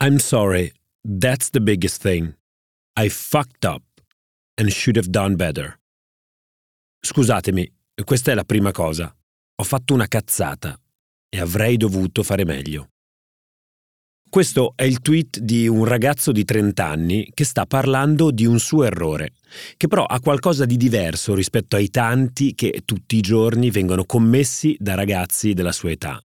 I'm sorry, that's the biggest thing. I fucked up and should have done better. Scusatemi, questa è la prima cosa. Ho fatto una cazzata e avrei dovuto fare meglio. Questo è il tweet di un ragazzo di 30 anni che sta parlando di un suo errore, che però ha qualcosa di diverso rispetto ai tanti che tutti i giorni vengono commessi da ragazzi della sua età.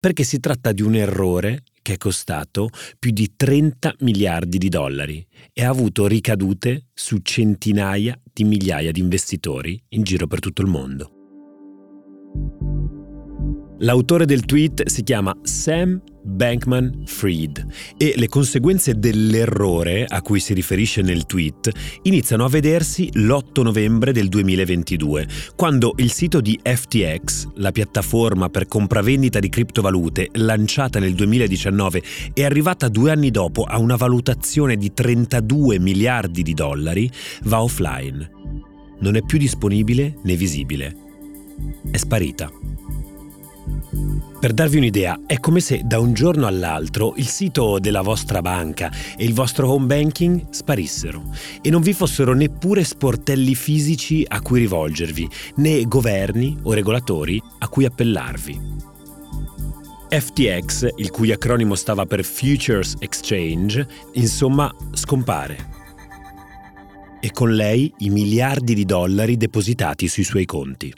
Perché si tratta di un errore che è costato più di 30 miliardi di dollari e ha avuto ricadute su centinaia di migliaia di investitori in giro per tutto il mondo. L'autore del tweet si chiama Sam Bankman Fried e le conseguenze dell'errore a cui si riferisce nel tweet iniziano a vedersi l'8 novembre del 2022, quando il sito di FTX, la piattaforma per compravendita di criptovalute lanciata nel 2019 e arrivata due anni dopo a una valutazione di 32 miliardi di dollari, va offline. Non è più disponibile né visibile. È sparita. Per darvi un'idea, è come se da un giorno all'altro il sito della vostra banca e il vostro home banking sparissero e non vi fossero neppure sportelli fisici a cui rivolgervi, né governi o regolatori a cui appellarvi. FTX, il cui acronimo stava per Futures Exchange, insomma scompare. E con lei i miliardi di dollari depositati sui suoi conti.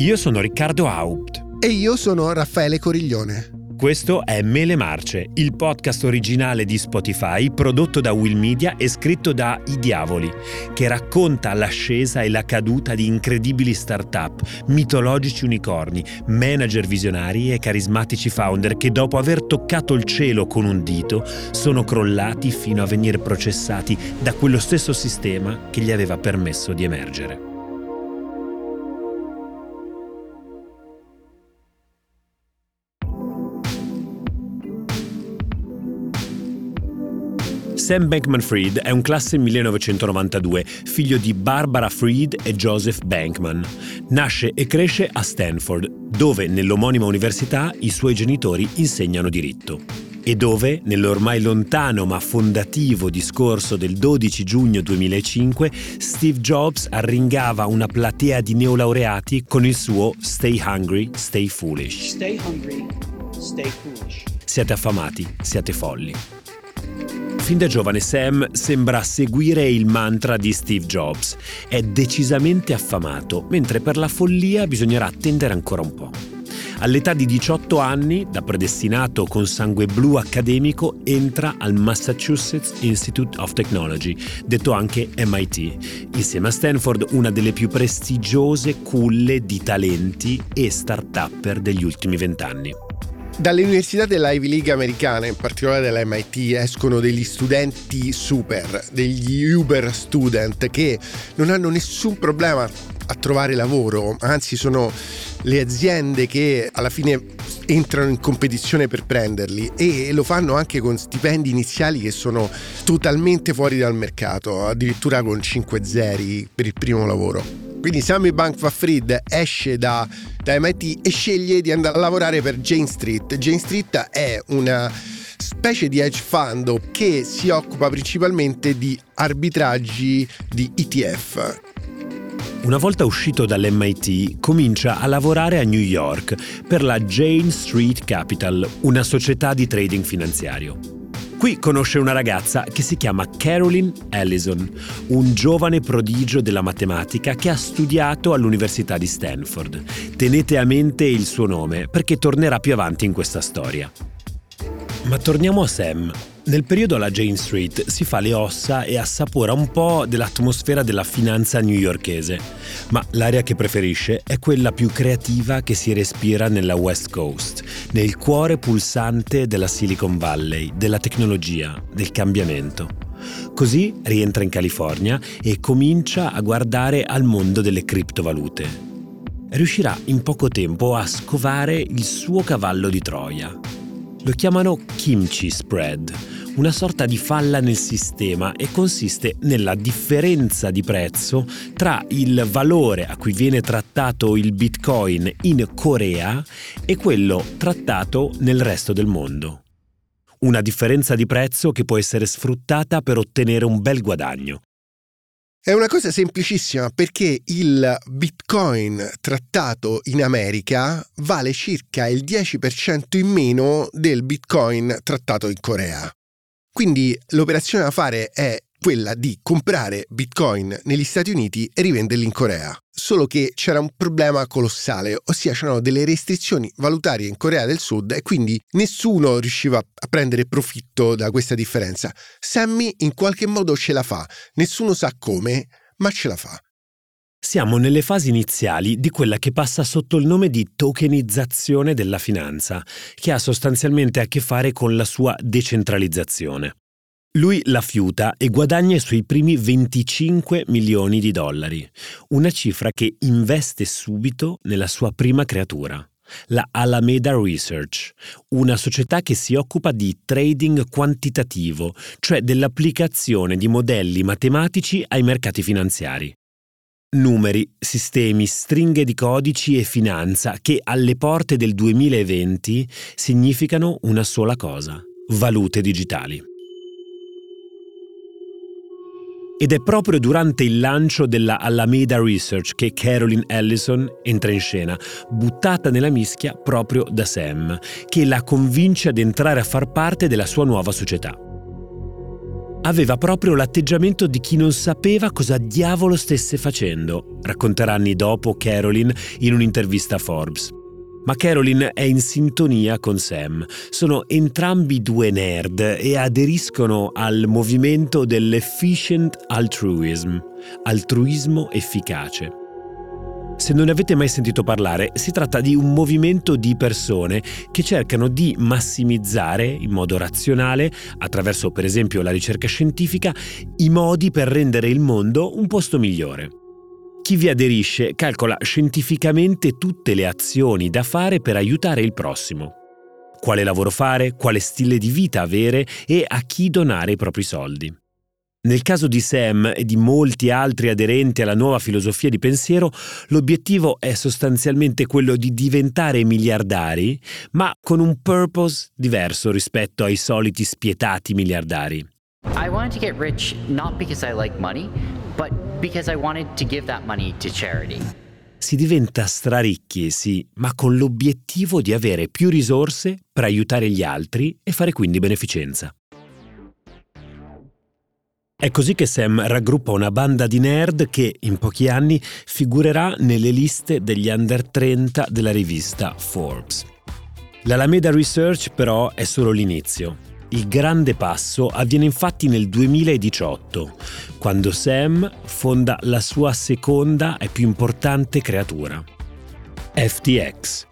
Io sono Riccardo Haupt. E io sono Raffaele Coriglione. Questo è Mele Marce, il podcast originale di Spotify prodotto da Will Media e scritto da I Diavoli, che racconta l'ascesa e la caduta di incredibili start-up, mitologici unicorni, manager visionari e carismatici founder che dopo aver toccato il cielo con un dito sono crollati fino a venire processati da quello stesso sistema che gli aveva permesso di emergere. Sam Bankman-Fried è un classe 1992, figlio di Barbara Fried e Joseph Bankman. Nasce e cresce a Stanford, dove nell'omonima università i suoi genitori insegnano diritto e dove, nell'ormai lontano ma fondativo discorso del 12 giugno 2005, Steve Jobs arringava una platea di neolaureati con il suo Stay Hungry, Stay Foolish. Stay hungry, stay foolish. Siate affamati, siate folli. Fin da giovane Sam sembra seguire il mantra di Steve Jobs. È decisamente affamato, mentre per la follia bisognerà attendere ancora un po'. All'età di 18 anni, da predestinato con sangue blu accademico, entra al Massachusetts Institute of Technology, detto anche MIT, insieme a Stanford una delle più prestigiose culle di talenti e start-upper degli ultimi vent'anni. Dalle università della Ivy League americana, in particolare della MIT, escono degli studenti super, degli Uber student che non hanno nessun problema a trovare lavoro, anzi sono le aziende che alla fine entrano in competizione per prenderli e lo fanno anche con stipendi iniziali che sono totalmente fuori dal mercato, addirittura con 5 zeri per il primo lavoro. Quindi Sammy Bankman Fried esce da, da MIT e sceglie di andare a lavorare per Jane Street. Jane Street è una specie di hedge fund che si occupa principalmente di arbitraggi di ETF. Una volta uscito dall'MIT, comincia a lavorare a New York per la Jane Street Capital, una società di trading finanziario. Qui conosce una ragazza che si chiama Carolyn Ellison, un giovane prodigio della matematica che ha studiato all'Università di Stanford. Tenete a mente il suo nome perché tornerà più avanti in questa storia. Ma torniamo a Sam. Nel periodo alla Jane Street si fa le ossa e assapora un po' dell'atmosfera della finanza newyorkese, ma l'area che preferisce è quella più creativa che si respira nella West Coast, nel cuore pulsante della Silicon Valley, della tecnologia, del cambiamento. Così rientra in California e comincia a guardare al mondo delle criptovalute. Riuscirà in poco tempo a scovare il suo cavallo di Troia. Lo chiamano kimchi spread una sorta di falla nel sistema e consiste nella differenza di prezzo tra il valore a cui viene trattato il Bitcoin in Corea e quello trattato nel resto del mondo. Una differenza di prezzo che può essere sfruttata per ottenere un bel guadagno. È una cosa semplicissima perché il bitcoin trattato in America vale circa il 10% in meno del bitcoin trattato in Corea. Quindi l'operazione da fare è quella di comprare bitcoin negli Stati Uniti e rivenderli in Corea. Solo che c'era un problema colossale, ossia c'erano delle restrizioni valutarie in Corea del Sud e quindi nessuno riusciva a prendere profitto da questa differenza. Sammy in qualche modo ce la fa, nessuno sa come, ma ce la fa. Siamo nelle fasi iniziali di quella che passa sotto il nome di tokenizzazione della finanza, che ha sostanzialmente a che fare con la sua decentralizzazione. Lui la fiuta e guadagna i suoi primi 25 milioni di dollari, una cifra che investe subito nella sua prima creatura, la Alameda Research, una società che si occupa di trading quantitativo, cioè dell'applicazione di modelli matematici ai mercati finanziari. Numeri, sistemi, stringhe di codici e finanza che alle porte del 2020 significano una sola cosa, valute digitali. Ed è proprio durante il lancio della Alameda Research che Carolyn Ellison entra in scena, buttata nella mischia proprio da Sam, che la convince ad entrare a far parte della sua nuova società. Aveva proprio l'atteggiamento di chi non sapeva cosa diavolo stesse facendo, racconterà anni dopo Carolyn in un'intervista a Forbes. Ma Carolyn è in sintonia con Sam. Sono entrambi due nerd e aderiscono al movimento dell'efficient altruism, altruismo efficace. Se non ne avete mai sentito parlare, si tratta di un movimento di persone che cercano di massimizzare in modo razionale, attraverso per esempio la ricerca scientifica, i modi per rendere il mondo un posto migliore. Chi vi aderisce calcola scientificamente tutte le azioni da fare per aiutare il prossimo. Quale lavoro fare, quale stile di vita avere e a chi donare i propri soldi. Nel caso di Sam e di molti altri aderenti alla nuova filosofia di pensiero, l'obiettivo è sostanzialmente quello di diventare miliardari, ma con un purpose diverso rispetto ai soliti spietati miliardari. I wanted to get rich not because I like money, but because I wanted to give that money to charity. Si diventa straricchi, sì, ma con l'obiettivo di avere più risorse per aiutare gli altri e fare quindi beneficenza. È così che Sam raggruppa una banda di nerd che in pochi anni figurerà nelle liste degli under 30 della rivista Forbes. L'Alameda Research però è solo l'inizio. Il grande passo avviene infatti nel 2018, quando Sam fonda la sua seconda e più importante creatura, FTX.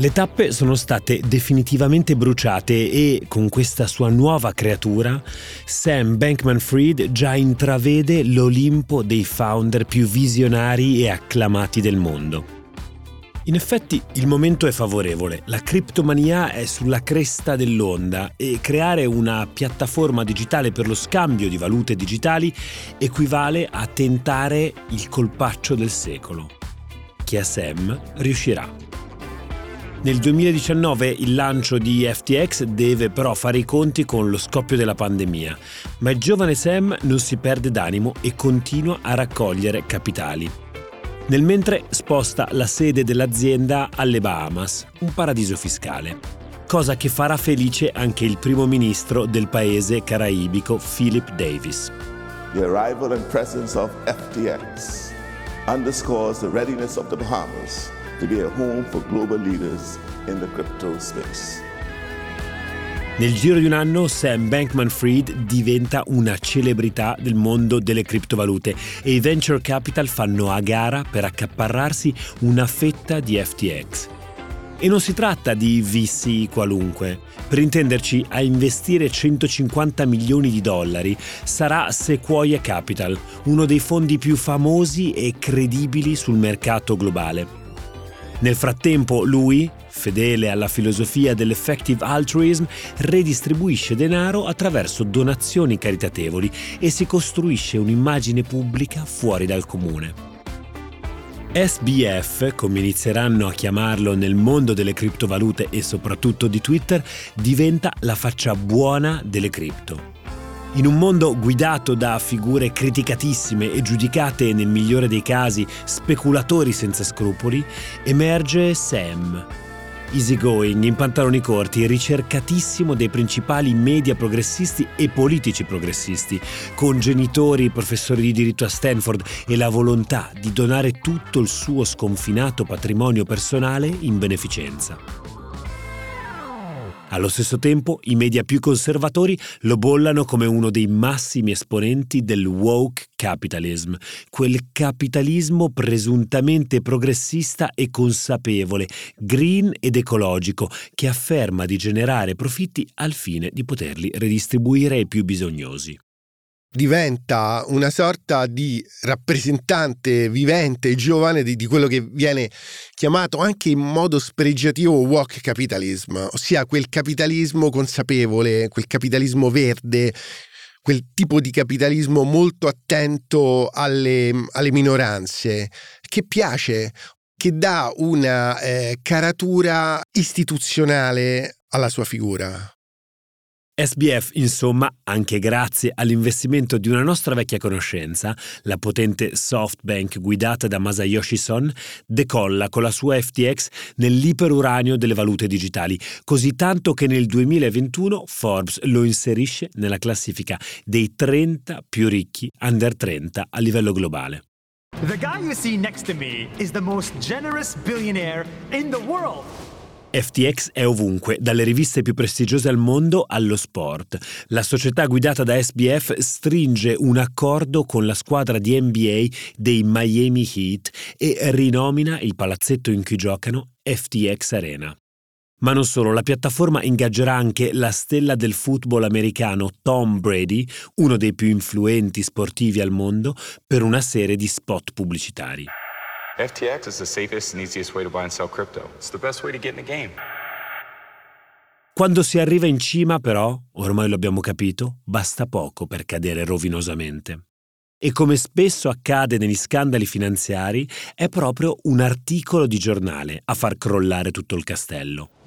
Le tappe sono state definitivamente bruciate e con questa sua nuova creatura Sam Bankman Fried già intravede l'Olimpo dei founder più visionari e acclamati del mondo. In effetti il momento è favorevole, la criptomania è sulla cresta dell'onda e creare una piattaforma digitale per lo scambio di valute digitali equivale a tentare il colpaccio del secolo. Che a Sam riuscirà. Nel 2019 il lancio di FTX deve però fare i conti con lo scoppio della pandemia, ma il giovane Sam non si perde d'animo e continua a raccogliere capitali. Nel mentre sposta la sede dell'azienda alle Bahamas, un paradiso fiscale. Cosa che farà felice anche il primo ministro del paese caraibico Philip Davis. The arrival and presence of FTX underscores the readiness of the Bahamas to be a home for global leaders in the crypto space. Nel giro di un anno Sam Bankman Fried diventa una celebrità del mondo delle criptovalute e i venture capital fanno a gara per accaparrarsi una fetta di FTX. E non si tratta di VC qualunque. Per intenderci, a investire 150 milioni di dollari sarà Sequoia Capital, uno dei fondi più famosi e credibili sul mercato globale. Nel frattempo lui, fedele alla filosofia dell'effective altruism, redistribuisce denaro attraverso donazioni caritatevoli e si costruisce un'immagine pubblica fuori dal comune. SBF, come inizieranno a chiamarlo nel mondo delle criptovalute e soprattutto di Twitter, diventa la faccia buona delle cripto. In un mondo guidato da figure criticatissime e giudicate nel migliore dei casi speculatori senza scrupoli, emerge Sam, easygoing, in pantaloni corti, ricercatissimo dai principali media progressisti e politici progressisti, con genitori professori di diritto a Stanford e la volontà di donare tutto il suo sconfinato patrimonio personale in beneficenza. Allo stesso tempo, i media più conservatori lo bollano come uno dei massimi esponenti del woke capitalism, quel capitalismo presuntamente progressista e consapevole, green ed ecologico, che afferma di generare profitti al fine di poterli redistribuire ai più bisognosi diventa una sorta di rappresentante vivente e giovane di, di, quello che viene chiamato anche in modo spregiativo walk capitalism, ossia quel capitalismo consapevole, quel capitalismo verde, quel tipo di capitalismo molto attento alle, alle minoranze, che piace, che dà una eh, caratura istituzionale alla sua figura. SBF, insomma, anche grazie all'investimento di una nostra vecchia conoscenza, la potente SoftBank guidata da Masayoshi Son, decolla con la sua FTX nell'iperuranio delle valute digitali, così tanto che nel 2021 Forbes lo inserisce nella classifica dei 30 più ricchi under 30 a livello globale. The guy you see next to me is the most generous billionaire in the world. FTX è ovunque, dalle riviste più prestigiose al mondo allo sport. La società guidata da SBF stringe un accordo con la squadra di NBA dei Miami Heat e rinomina il palazzetto in cui giocano FTX Arena. Ma non solo, la piattaforma ingaggerà anche la stella del football americano Tom Brady, uno dei più influenti sportivi al mondo, per una serie di spot pubblicitari. FTX is the safest and easiest way to buy and sell crypto. It's the best way to get in the game. Quando si arriva in cima, però, ormai lo abbiamo capito, basta poco per cadere rovinosamente. E come spesso accade negli scandali finanziari, è proprio un articolo di giornale a far crollare tutto il castello.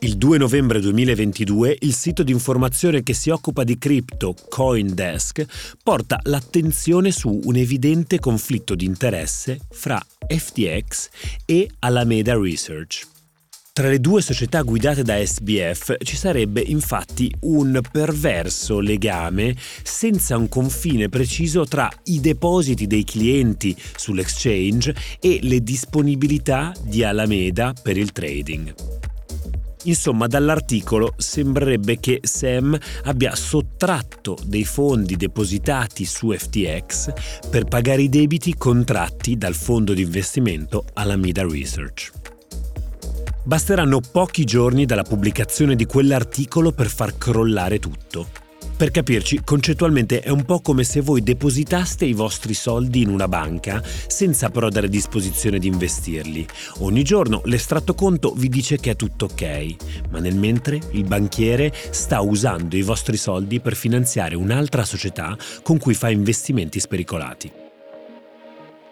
Il 2 novembre 2022 il sito di informazione che si occupa di cripto Coindesk porta l'attenzione su un evidente conflitto di interesse fra FTX e Alameda Research. Tra le due società guidate da SBF ci sarebbe infatti un perverso legame senza un confine preciso tra i depositi dei clienti sull'exchange e le disponibilità di Alameda per il trading. Insomma, dall'articolo sembrerebbe che Sam abbia sottratto dei fondi depositati su FTX per pagare i debiti contratti dal fondo di investimento Alameda Research. Basteranno pochi giorni dalla pubblicazione di quell'articolo per far crollare tutto. Per capirci, concettualmente è un po' come se voi depositaste i vostri soldi in una banca senza però dare disposizione di investirli. Ogni giorno l'estratto conto vi dice che è tutto ok, ma nel mentre il banchiere sta usando i vostri soldi per finanziare un'altra società con cui fa investimenti spericolati.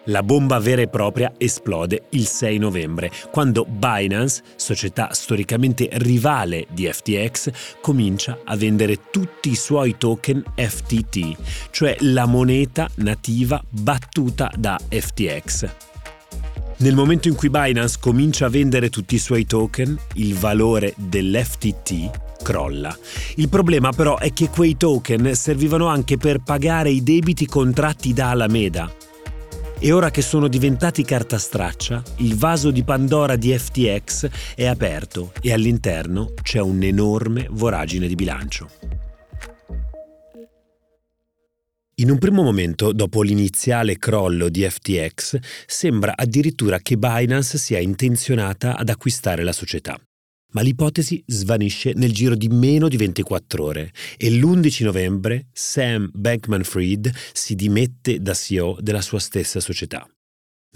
La bomba vera e propria esplode il 6 novembre, quando Binance, società storicamente rivale di FTX, comincia a vendere tutti i suoi token FTT, cioè la moneta nativa battuta da FTX. Nel momento in cui Binance comincia a vendere tutti i suoi token, il valore dell'FTT crolla. Il problema però è che quei token servivano anche per pagare i debiti contratti da Alameda e ora che sono diventati carta straccia, il vaso di Pandora di FTX è aperto e all'interno c'è un'enorme voragine di bilancio. In un primo momento, dopo l'iniziale crollo di FTX, sembra addirittura che Binance sia intenzionata ad acquistare la società ma l'ipotesi svanisce nel giro di meno di 24 ore e l'11 novembre Sam Bankman-Fried si dimette da CEO della sua stessa società.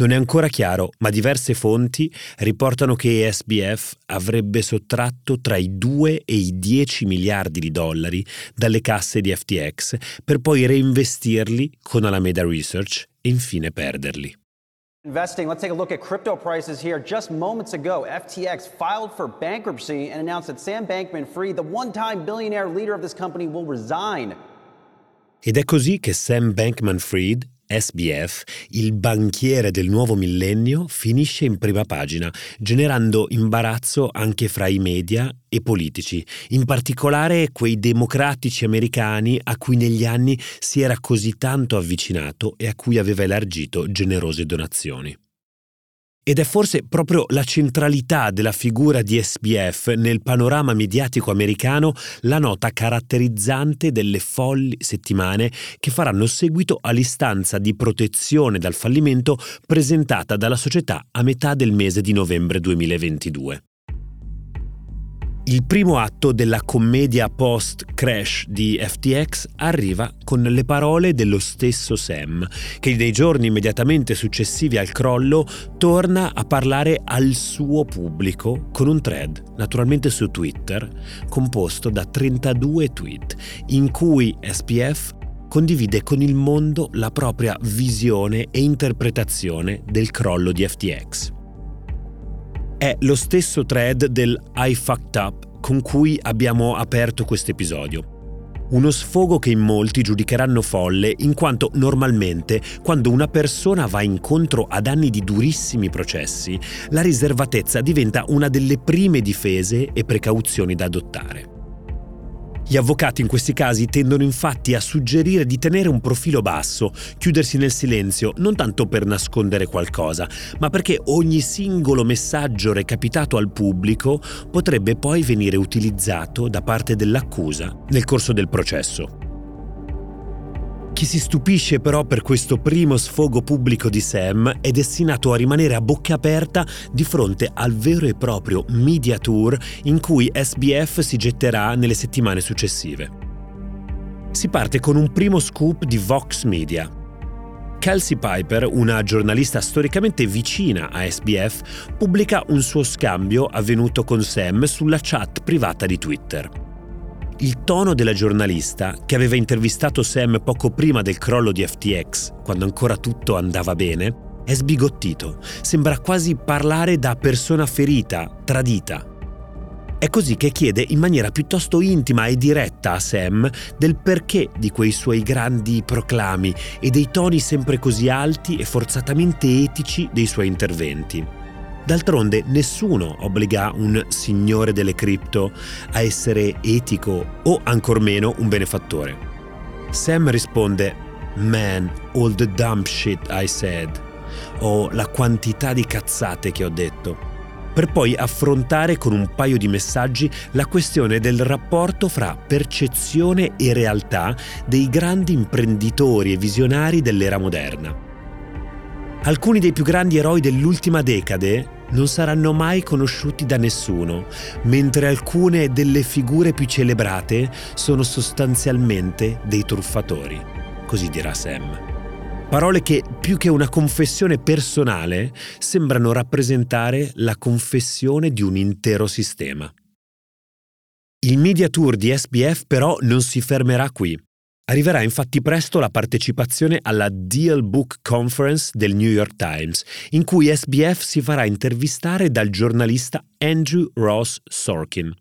Non è ancora chiaro, ma diverse fonti riportano che SBF avrebbe sottratto tra i 2 e i 10 miliardi di dollari dalle casse di FTX per poi reinvestirli con Alameda Research e infine perderli. Investing, let's take a look at crypto prices here. Just moments ago, FTX filed for bankruptcy and announced that Sam Bankman Fried, the one time billionaire leader of this company, will resign. Ed è così che Sam Bankman Fried SBF, il banchiere del nuovo millennio, finisce in prima pagina, generando imbarazzo anche fra i media e politici, in particolare quei democratici americani a cui negli anni si era così tanto avvicinato e a cui aveva elargito generose donazioni. Ed è forse proprio la centralità della figura di SBF nel panorama mediatico americano la nota caratterizzante delle folli settimane che faranno seguito all'istanza di protezione dal fallimento presentata dalla società a metà del mese di novembre 2022. Il primo atto della commedia post-crash di FTX arriva con le parole dello stesso Sam, che nei giorni immediatamente successivi al crollo torna a parlare al suo pubblico con un thread, naturalmente su Twitter, composto da 32 tweet, in cui SPF condivide con il mondo la propria visione e interpretazione del crollo di FTX. È lo stesso thread del I fucked up con cui abbiamo aperto questo episodio. Uno sfogo che in molti giudicheranno folle in quanto normalmente quando una persona va incontro ad anni di durissimi processi, la riservatezza diventa una delle prime difese e precauzioni da adottare. Gli avvocati in questi casi tendono infatti a suggerire di tenere un profilo basso, chiudersi nel silenzio, non tanto per nascondere qualcosa, ma perché ogni singolo messaggio recapitato al pubblico potrebbe poi venire utilizzato da parte dell'accusa nel corso del processo. Chi si stupisce però per questo primo sfogo pubblico di Sam è destinato a rimanere a bocca aperta di fronte al vero e proprio media tour in cui SBF si getterà nelle settimane successive. Si parte con un primo scoop di Vox Media. Kelsey Piper, una giornalista storicamente vicina a SBF, pubblica un suo scambio avvenuto con Sam sulla chat privata di Twitter. Il tono della giornalista, che aveva intervistato Sam poco prima del crollo di FTX, quando ancora tutto andava bene, è sbigottito. Sembra quasi parlare da persona ferita, tradita. È così che chiede in maniera piuttosto intima e diretta a Sam del perché di quei suoi grandi proclami e dei toni sempre così alti e forzatamente etici dei suoi interventi. D'altronde nessuno obbliga un signore delle cripto a essere etico o ancor meno un benefattore. Sam risponde Man, all the dumb shit I said o la quantità di cazzate che ho detto, per poi affrontare con un paio di messaggi la questione del rapporto fra percezione e realtà dei grandi imprenditori e visionari dell'era moderna. Alcuni dei più grandi eroi dell'ultima decade non saranno mai conosciuti da nessuno, mentre alcune delle figure più celebrate sono sostanzialmente dei truffatori, così dirà Sam. Parole che, più che una confessione personale, sembrano rappresentare la confessione di un intero sistema. Il media tour di SBF però non si fermerà qui. Arriverà infatti presto la partecipazione alla Deal Book Conference del New York Times, in cui SBF si farà intervistare dal giornalista Andrew Ross Sorkin.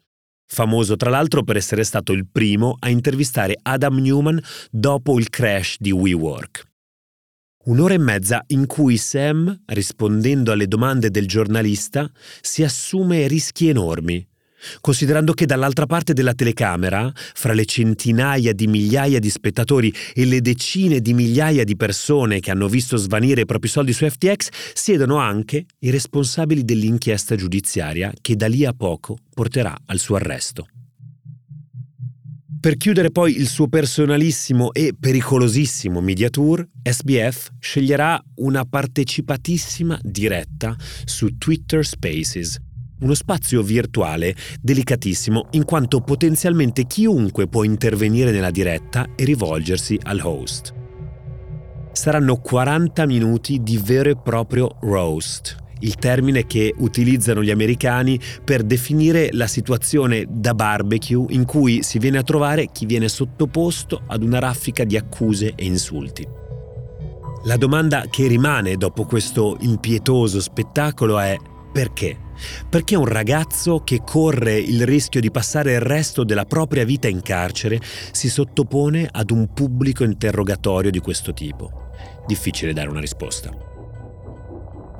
Famoso tra l'altro per essere stato il primo a intervistare Adam Newman dopo il crash di WeWork. Un'ora e mezza in cui Sam, rispondendo alle domande del giornalista, si assume rischi enormi, Considerando che dall'altra parte della telecamera, fra le centinaia di migliaia di spettatori e le decine di migliaia di persone che hanno visto svanire i propri soldi su FTX, siedono anche i responsabili dell'inchiesta giudiziaria che da lì a poco porterà al suo arresto. Per chiudere poi il suo personalissimo e pericolosissimo media tour, SBF sceglierà una partecipatissima diretta su Twitter Spaces, uno spazio virtuale delicatissimo in quanto potenzialmente chiunque può intervenire nella diretta e rivolgersi al host. Saranno 40 minuti di vero e proprio roast, il termine che utilizzano gli americani per definire la situazione da barbecue in cui si viene a trovare chi viene sottoposto ad una raffica di accuse e insulti. La domanda che rimane dopo questo impietoso spettacolo è perché? Perché un ragazzo che corre il rischio di passare il resto della propria vita in carcere si sottopone ad un pubblico interrogatorio di questo tipo? Difficile dare una risposta.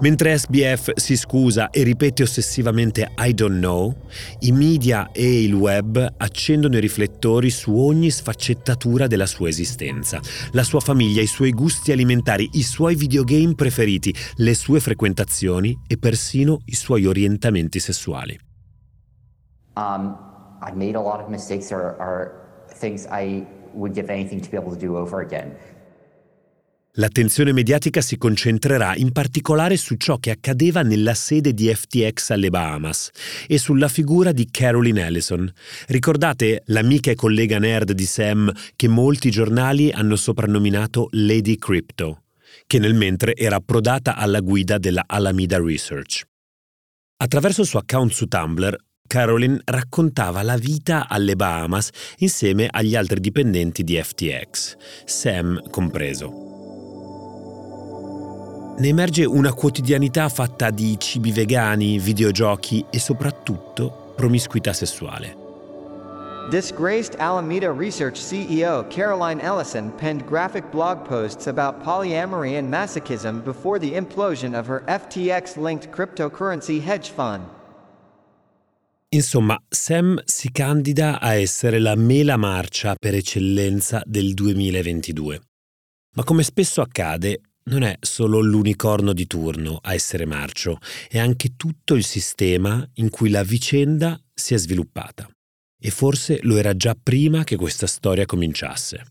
Mentre SBF si scusa e ripete ossessivamente I don't know, i media e il web accendono i riflettori su ogni sfaccettatura della sua esistenza, la sua famiglia, i suoi gusti alimentari, i suoi videogame preferiti, le sue frequentazioni e persino i suoi orientamenti sessuali. Um, I made a lot of mistakes or, or things I would give anything to be able to do over again. L'attenzione mediatica si concentrerà in particolare su ciò che accadeva nella sede di FTX alle Bahamas e sulla figura di Carolyn Ellison. Ricordate l'amica e collega nerd di Sam che molti giornali hanno soprannominato Lady Crypto, che nel mentre era approdata alla guida della Alameda Research. Attraverso il suo account su Tumblr, Carolyn raccontava la vita alle Bahamas insieme agli altri dipendenti di FTX, Sam compreso ne emerge una quotidianità fatta di cibi vegani, videogiochi e soprattutto promiscuità sessuale. Disgraced Alameda Research CEO Caroline Ellison penned graphic blog posts about polyamory and masochism before the implosion of her FTX linked cryptocurrency hedge fund. Insomma, Sam si candida a essere la mela marcia per eccellenza del 2022. Ma come spesso accade, non è solo l'unicorno di turno a essere marcio, è anche tutto il sistema in cui la vicenda si è sviluppata. E forse lo era già prima che questa storia cominciasse.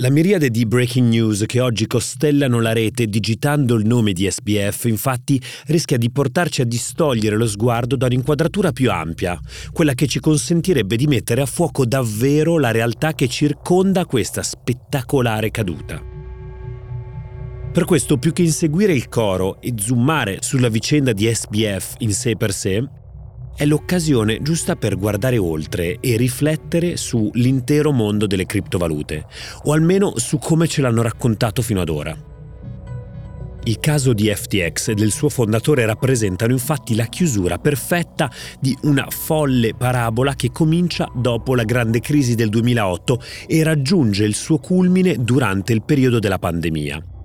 La miriade di breaking news che oggi costellano la rete digitando il nome di SBF infatti rischia di portarci a distogliere lo sguardo da un'inquadratura più ampia, quella che ci consentirebbe di mettere a fuoco davvero la realtà che circonda questa spettacolare caduta. Per questo, più che inseguire il coro e zoomare sulla vicenda di SBF in sé per sé, è l'occasione giusta per guardare oltre e riflettere sull'intero mondo delle criptovalute, o almeno su come ce l'hanno raccontato fino ad ora. Il caso di FTX e del suo fondatore rappresentano infatti la chiusura perfetta di una folle parabola che comincia dopo la grande crisi del 2008 e raggiunge il suo culmine durante il periodo della pandemia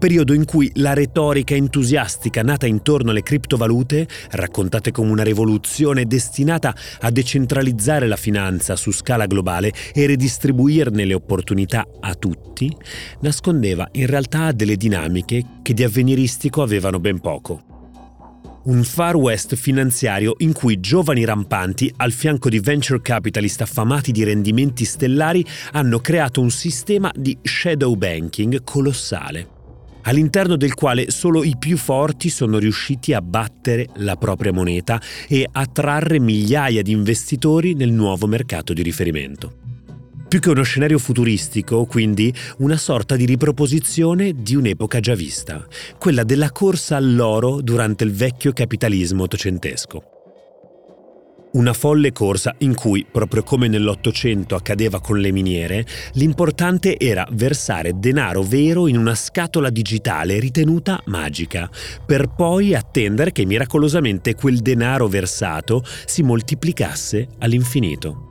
periodo in cui la retorica entusiastica nata intorno alle criptovalute, raccontate come una rivoluzione destinata a decentralizzare la finanza su scala globale e redistribuirne le opportunità a tutti, nascondeva in realtà delle dinamiche che di avveniristico avevano ben poco. Un far west finanziario in cui giovani rampanti, al fianco di venture capitalist affamati di rendimenti stellari, hanno creato un sistema di shadow banking colossale all'interno del quale solo i più forti sono riusciti a battere la propria moneta e attrarre migliaia di investitori nel nuovo mercato di riferimento. Più che uno scenario futuristico, quindi, una sorta di riproposizione di un'epoca già vista, quella della corsa all'oro durante il vecchio capitalismo ottocentesco. Una folle corsa in cui, proprio come nell'Ottocento accadeva con le miniere, l'importante era versare denaro vero in una scatola digitale ritenuta magica, per poi attendere che miracolosamente quel denaro versato si moltiplicasse all'infinito.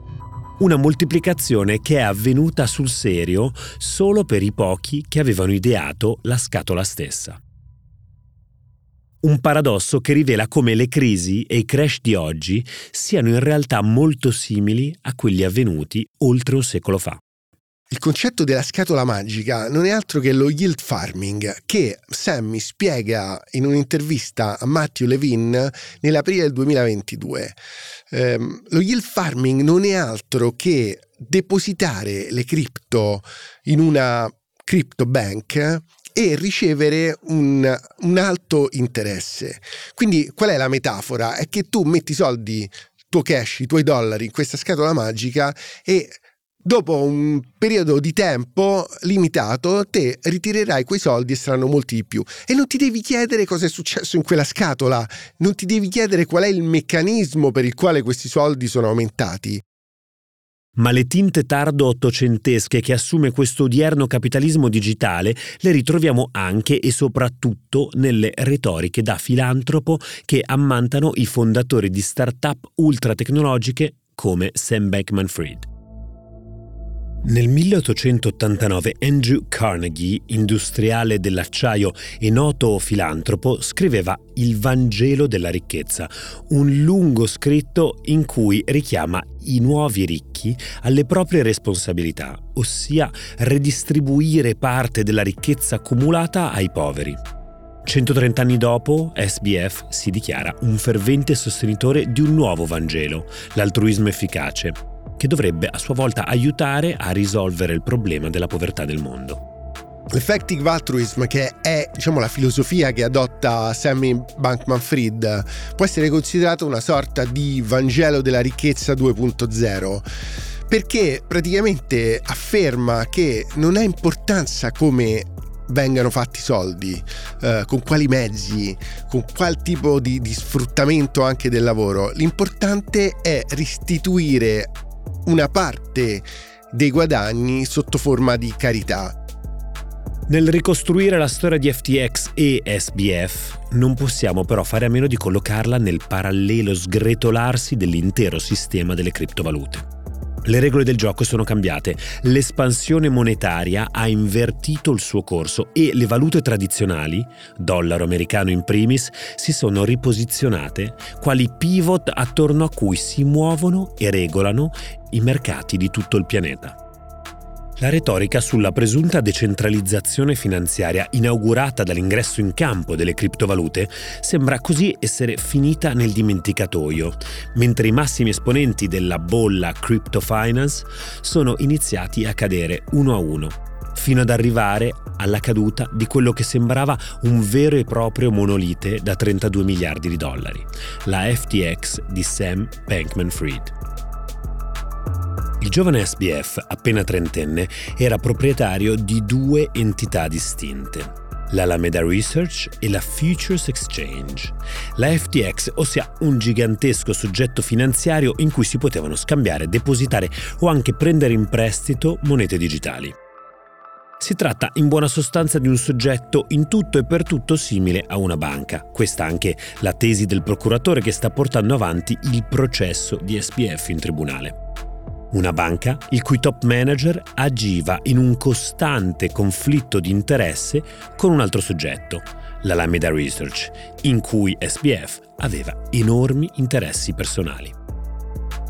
Una moltiplicazione che è avvenuta sul serio solo per i pochi che avevano ideato la scatola stessa. Un paradosso che rivela come le crisi e i crash di oggi siano in realtà molto simili a quelli avvenuti oltre un secolo fa. Il concetto della scatola magica non è altro che lo yield farming che Sammy spiega in un'intervista a Matthew Levin nell'aprile del 2022. Eh, lo yield farming non è altro che depositare le cripto in una crypto bank e ricevere un, un alto interesse. Quindi qual è la metafora? È che tu metti i soldi, il tuo cash, i tuoi dollari in questa scatola magica e dopo un periodo di tempo limitato, te ritirerai quei soldi e saranno molti di più. E non ti devi chiedere cosa è successo in quella scatola, non ti devi chiedere qual è il meccanismo per il quale questi soldi sono aumentati. Ma le tinte tardo ottocentesche che assume questo odierno capitalismo digitale le ritroviamo anche e soprattutto nelle retoriche da filantropo che ammantano i fondatori di start-up ultratecnologiche come Sam Bankman-Fried. Nel 1889 Andrew Carnegie, industriale dell'acciaio e noto filantropo, scriveva Il Vangelo della ricchezza, un lungo scritto in cui richiama i nuovi ricchi alle proprie responsabilità, ossia redistribuire parte della ricchezza accumulata ai poveri. 130 anni dopo, SBF si dichiara un fervente sostenitore di un nuovo Vangelo, l'altruismo efficace, che dovrebbe a sua volta aiutare a risolvere il problema della povertà del mondo. L'effective altruism, che è diciamo, la filosofia che adotta Sammy Bankman Fried, può essere considerato una sorta di Vangelo della ricchezza 2.0 perché praticamente afferma che non ha importanza come vengano fatti soldi, eh, con quali mezzi, con qual tipo di, di sfruttamento anche del lavoro. L'importante è restituire una parte dei guadagni sotto forma di carità. Nel ricostruire la storia di FTX e SBF non possiamo però fare a meno di collocarla nel parallelo sgretolarsi dell'intero sistema delle criptovalute. Le regole del gioco sono cambiate, l'espansione monetaria ha invertito il suo corso e le valute tradizionali, dollaro americano in primis, si sono riposizionate quali pivot attorno a cui si muovono e regolano i mercati di tutto il pianeta. La retorica sulla presunta decentralizzazione finanziaria inaugurata dall'ingresso in campo delle criptovalute sembra così essere finita nel dimenticatoio, mentre i massimi esponenti della bolla crypto finance sono iniziati a cadere uno a uno, fino ad arrivare alla caduta di quello che sembrava un vero e proprio monolite da 32 miliardi di dollari, la FTX di Sam Bankman-Fried. Il giovane SBF, appena trentenne, era proprietario di due entità distinte, l'Alameda Research e la Futures Exchange. La FTX, ossia un gigantesco soggetto finanziario in cui si potevano scambiare, depositare o anche prendere in prestito monete digitali. Si tratta in buona sostanza di un soggetto in tutto e per tutto simile a una banca. Questa anche la tesi del procuratore che sta portando avanti il processo di SPF in tribunale. Una banca il cui top manager agiva in un costante conflitto di interesse con un altro soggetto, l'Alameda Research, in cui SBF aveva enormi interessi personali.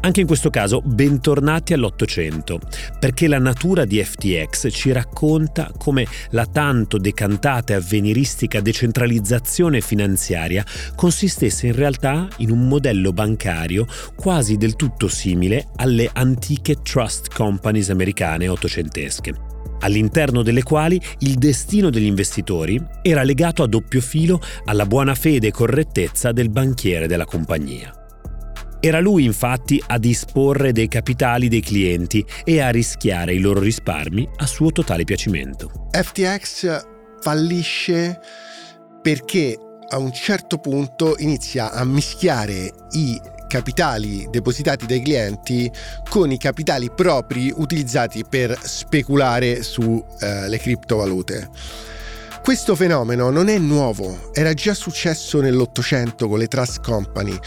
Anche in questo caso, bentornati all'Ottocento, perché la natura di FTX ci racconta come la tanto decantata e avveniristica decentralizzazione finanziaria consistesse in realtà in un modello bancario quasi del tutto simile alle antiche trust companies americane ottocentesche all'interno delle quali il destino degli investitori era legato a doppio filo alla buona fede e correttezza del banchiere della compagnia. Era lui infatti a disporre dei capitali dei clienti e a rischiare i loro risparmi a suo totale piacimento. FTX fallisce perché a un certo punto inizia a mischiare i capitali depositati dai clienti con i capitali propri utilizzati per speculare sulle eh, criptovalute. Questo fenomeno non è nuovo, era già successo nell'Ottocento con le trust company,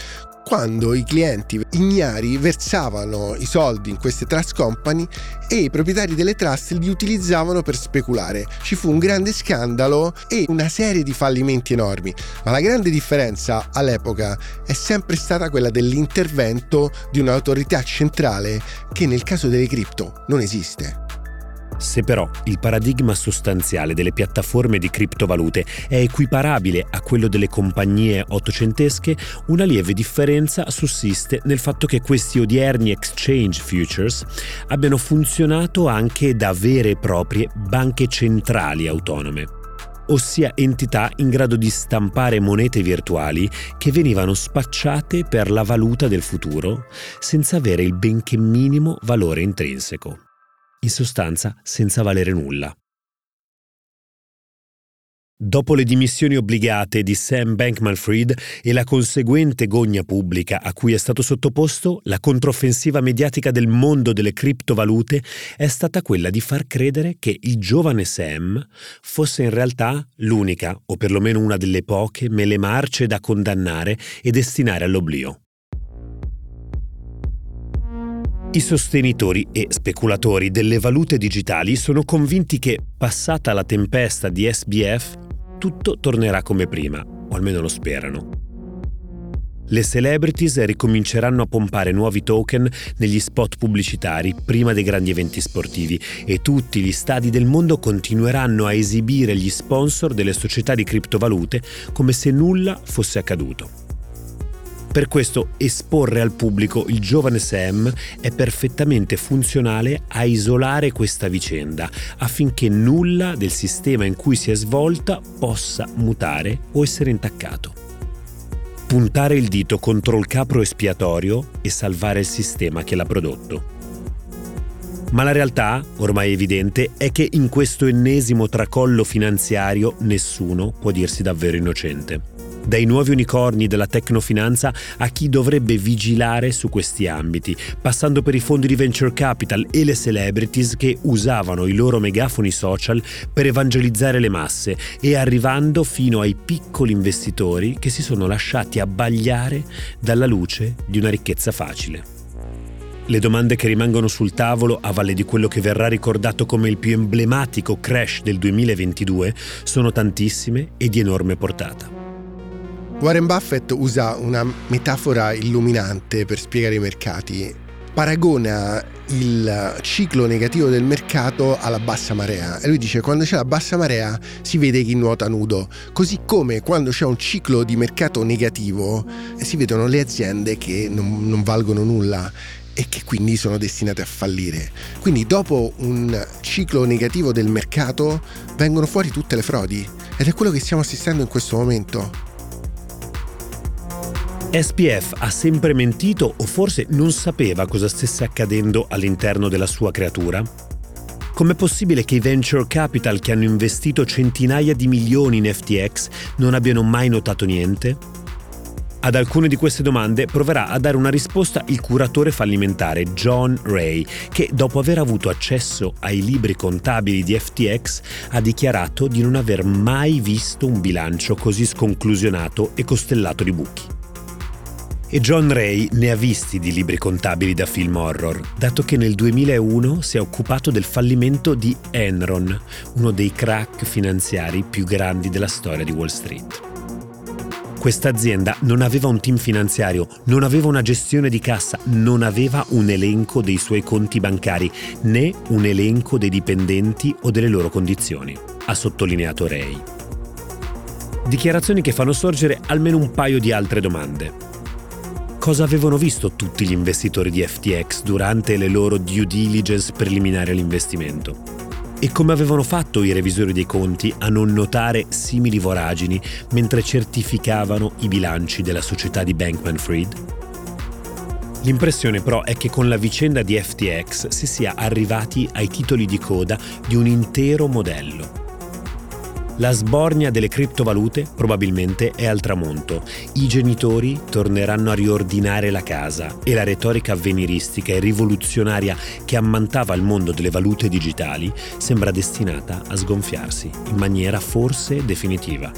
quando i clienti ignari versavano i soldi in queste trust company e i proprietari delle trust li utilizzavano per speculare. Ci fu un grande scandalo e una serie di fallimenti enormi, ma la grande differenza all'epoca è sempre stata quella dell'intervento di un'autorità centrale che nel caso delle cripto non esiste. Se però il paradigma sostanziale delle piattaforme di criptovalute è equiparabile a quello delle compagnie ottocentesche, una lieve differenza sussiste nel fatto che questi odierni exchange futures abbiano funzionato anche da vere e proprie banche centrali autonome ossia entità in grado di stampare monete virtuali che venivano spacciate per la valuta del futuro senza avere il benché minimo valore intrinseco. In sostanza senza valere nulla. Dopo le dimissioni obbligate di Sam Bankman-Fried e la conseguente gogna pubblica a cui è stato sottoposto, la controffensiva mediatica del mondo delle criptovalute è stata quella di far credere che il giovane Sam fosse in realtà l'unica, o perlomeno una delle poche, mele marce da condannare e destinare all'oblio. I sostenitori e speculatori delle valute digitali sono convinti che, passata la tempesta di SBF, tutto tornerà come prima, o almeno lo sperano. Le celebrities ricominceranno a pompare nuovi token negli spot pubblicitari prima dei grandi eventi sportivi e tutti gli stadi del mondo continueranno a esibire gli sponsor delle società di criptovalute come se nulla fosse accaduto. Per questo esporre al pubblico il giovane Sam è perfettamente funzionale a isolare questa vicenda affinché nulla del sistema in cui si è svolta possa mutare o essere intaccato. Puntare il dito contro il capro espiatorio e salvare il sistema che l'ha prodotto. Ma la realtà, ormai evidente, è che in questo ennesimo tracollo finanziario nessuno può dirsi davvero innocente dai nuovi unicorni della tecnofinanza a chi dovrebbe vigilare su questi ambiti, passando per i fondi di venture capital e le celebrities che usavano i loro megafoni social per evangelizzare le masse e arrivando fino ai piccoli investitori che si sono lasciati abbagliare dalla luce di una ricchezza facile. Le domande che rimangono sul tavolo a valle di quello che verrà ricordato come il più emblematico crash del 2022 sono tantissime e di enorme portata. Warren Buffett usa una metafora illuminante per spiegare i mercati. Paragona il ciclo negativo del mercato alla bassa marea e lui dice quando c'è la bassa marea si vede chi nuota nudo così come quando c'è un ciclo di mercato negativo eh, si vedono le aziende che non, non valgono nulla e che quindi sono destinate a fallire. Quindi dopo un ciclo negativo del mercato vengono fuori tutte le frodi ed è quello che stiamo assistendo in questo momento. SPF ha sempre mentito o forse non sapeva cosa stesse accadendo all'interno della sua creatura? Com'è possibile che i venture capital che hanno investito centinaia di milioni in FTX non abbiano mai notato niente? Ad alcune di queste domande proverà a dare una risposta il curatore fallimentare John Ray, che dopo aver avuto accesso ai libri contabili di FTX ha dichiarato di non aver mai visto un bilancio così sconclusionato e costellato di buchi. E John Ray ne ha visti di libri contabili da film horror, dato che nel 2001 si è occupato del fallimento di Enron, uno dei crack finanziari più grandi della storia di Wall Street. Questa azienda non aveva un team finanziario, non aveva una gestione di cassa, non aveva un elenco dei suoi conti bancari, né un elenco dei dipendenti o delle loro condizioni, ha sottolineato Ray. Dichiarazioni che fanno sorgere almeno un paio di altre domande cosa avevano visto tutti gli investitori di FTX durante le loro due diligence preliminari all'investimento e come avevano fatto i revisori dei conti a non notare simili voragini mentre certificavano i bilanci della società di Bankman Fried? L'impressione però è che con la vicenda di FTX si sia arrivati ai titoli di coda di un intero modello la sbornia delle criptovalute probabilmente è al tramonto. I genitori torneranno a riordinare la casa e la retorica avveniristica e rivoluzionaria che ammantava il mondo delle valute digitali sembra destinata a sgonfiarsi in maniera forse definitiva.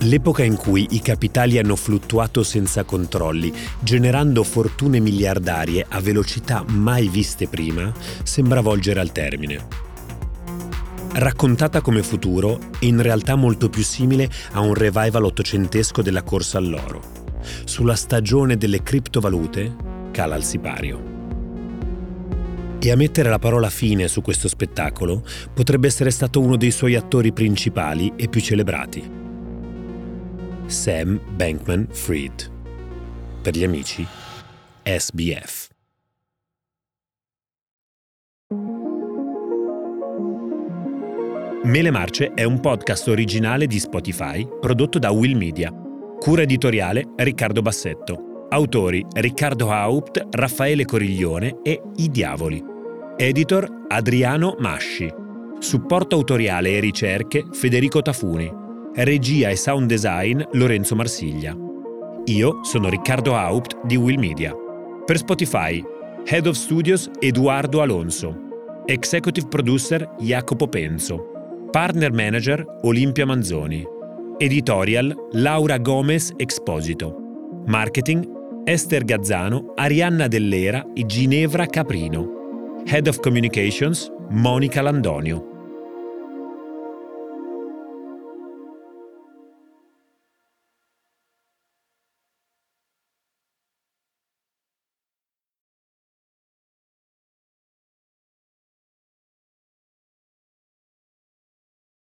L'epoca in cui i capitali hanno fluttuato senza controlli, generando fortune miliardarie a velocità mai viste prima, sembra volgere al termine raccontata come futuro in realtà molto più simile a un revival ottocentesco della corsa all'oro. Sulla stagione delle criptovalute cala il sipario. E a mettere la parola fine su questo spettacolo potrebbe essere stato uno dei suoi attori principali e più celebrati. Sam Bankman Fried. Per gli amici, SBF. Mele Marce è un podcast originale di Spotify prodotto da Will Media. Cura editoriale Riccardo Bassetto. Autori Riccardo Haupt, Raffaele Coriglione e I Diavoli. Editor Adriano Masci. Supporto autoriale e ricerche Federico Tafuni. Regia e sound design Lorenzo Marsiglia. Io sono Riccardo Haupt di Will Media. Per Spotify, Head of Studios Eduardo Alonso. Executive Producer Jacopo Penzo. Partner Manager Olimpia Manzoni. Editorial Laura Gomez Exposito. Marketing Esther Gazzano, Arianna Dell'Era e Ginevra Caprino. Head of Communications Monica Landonio.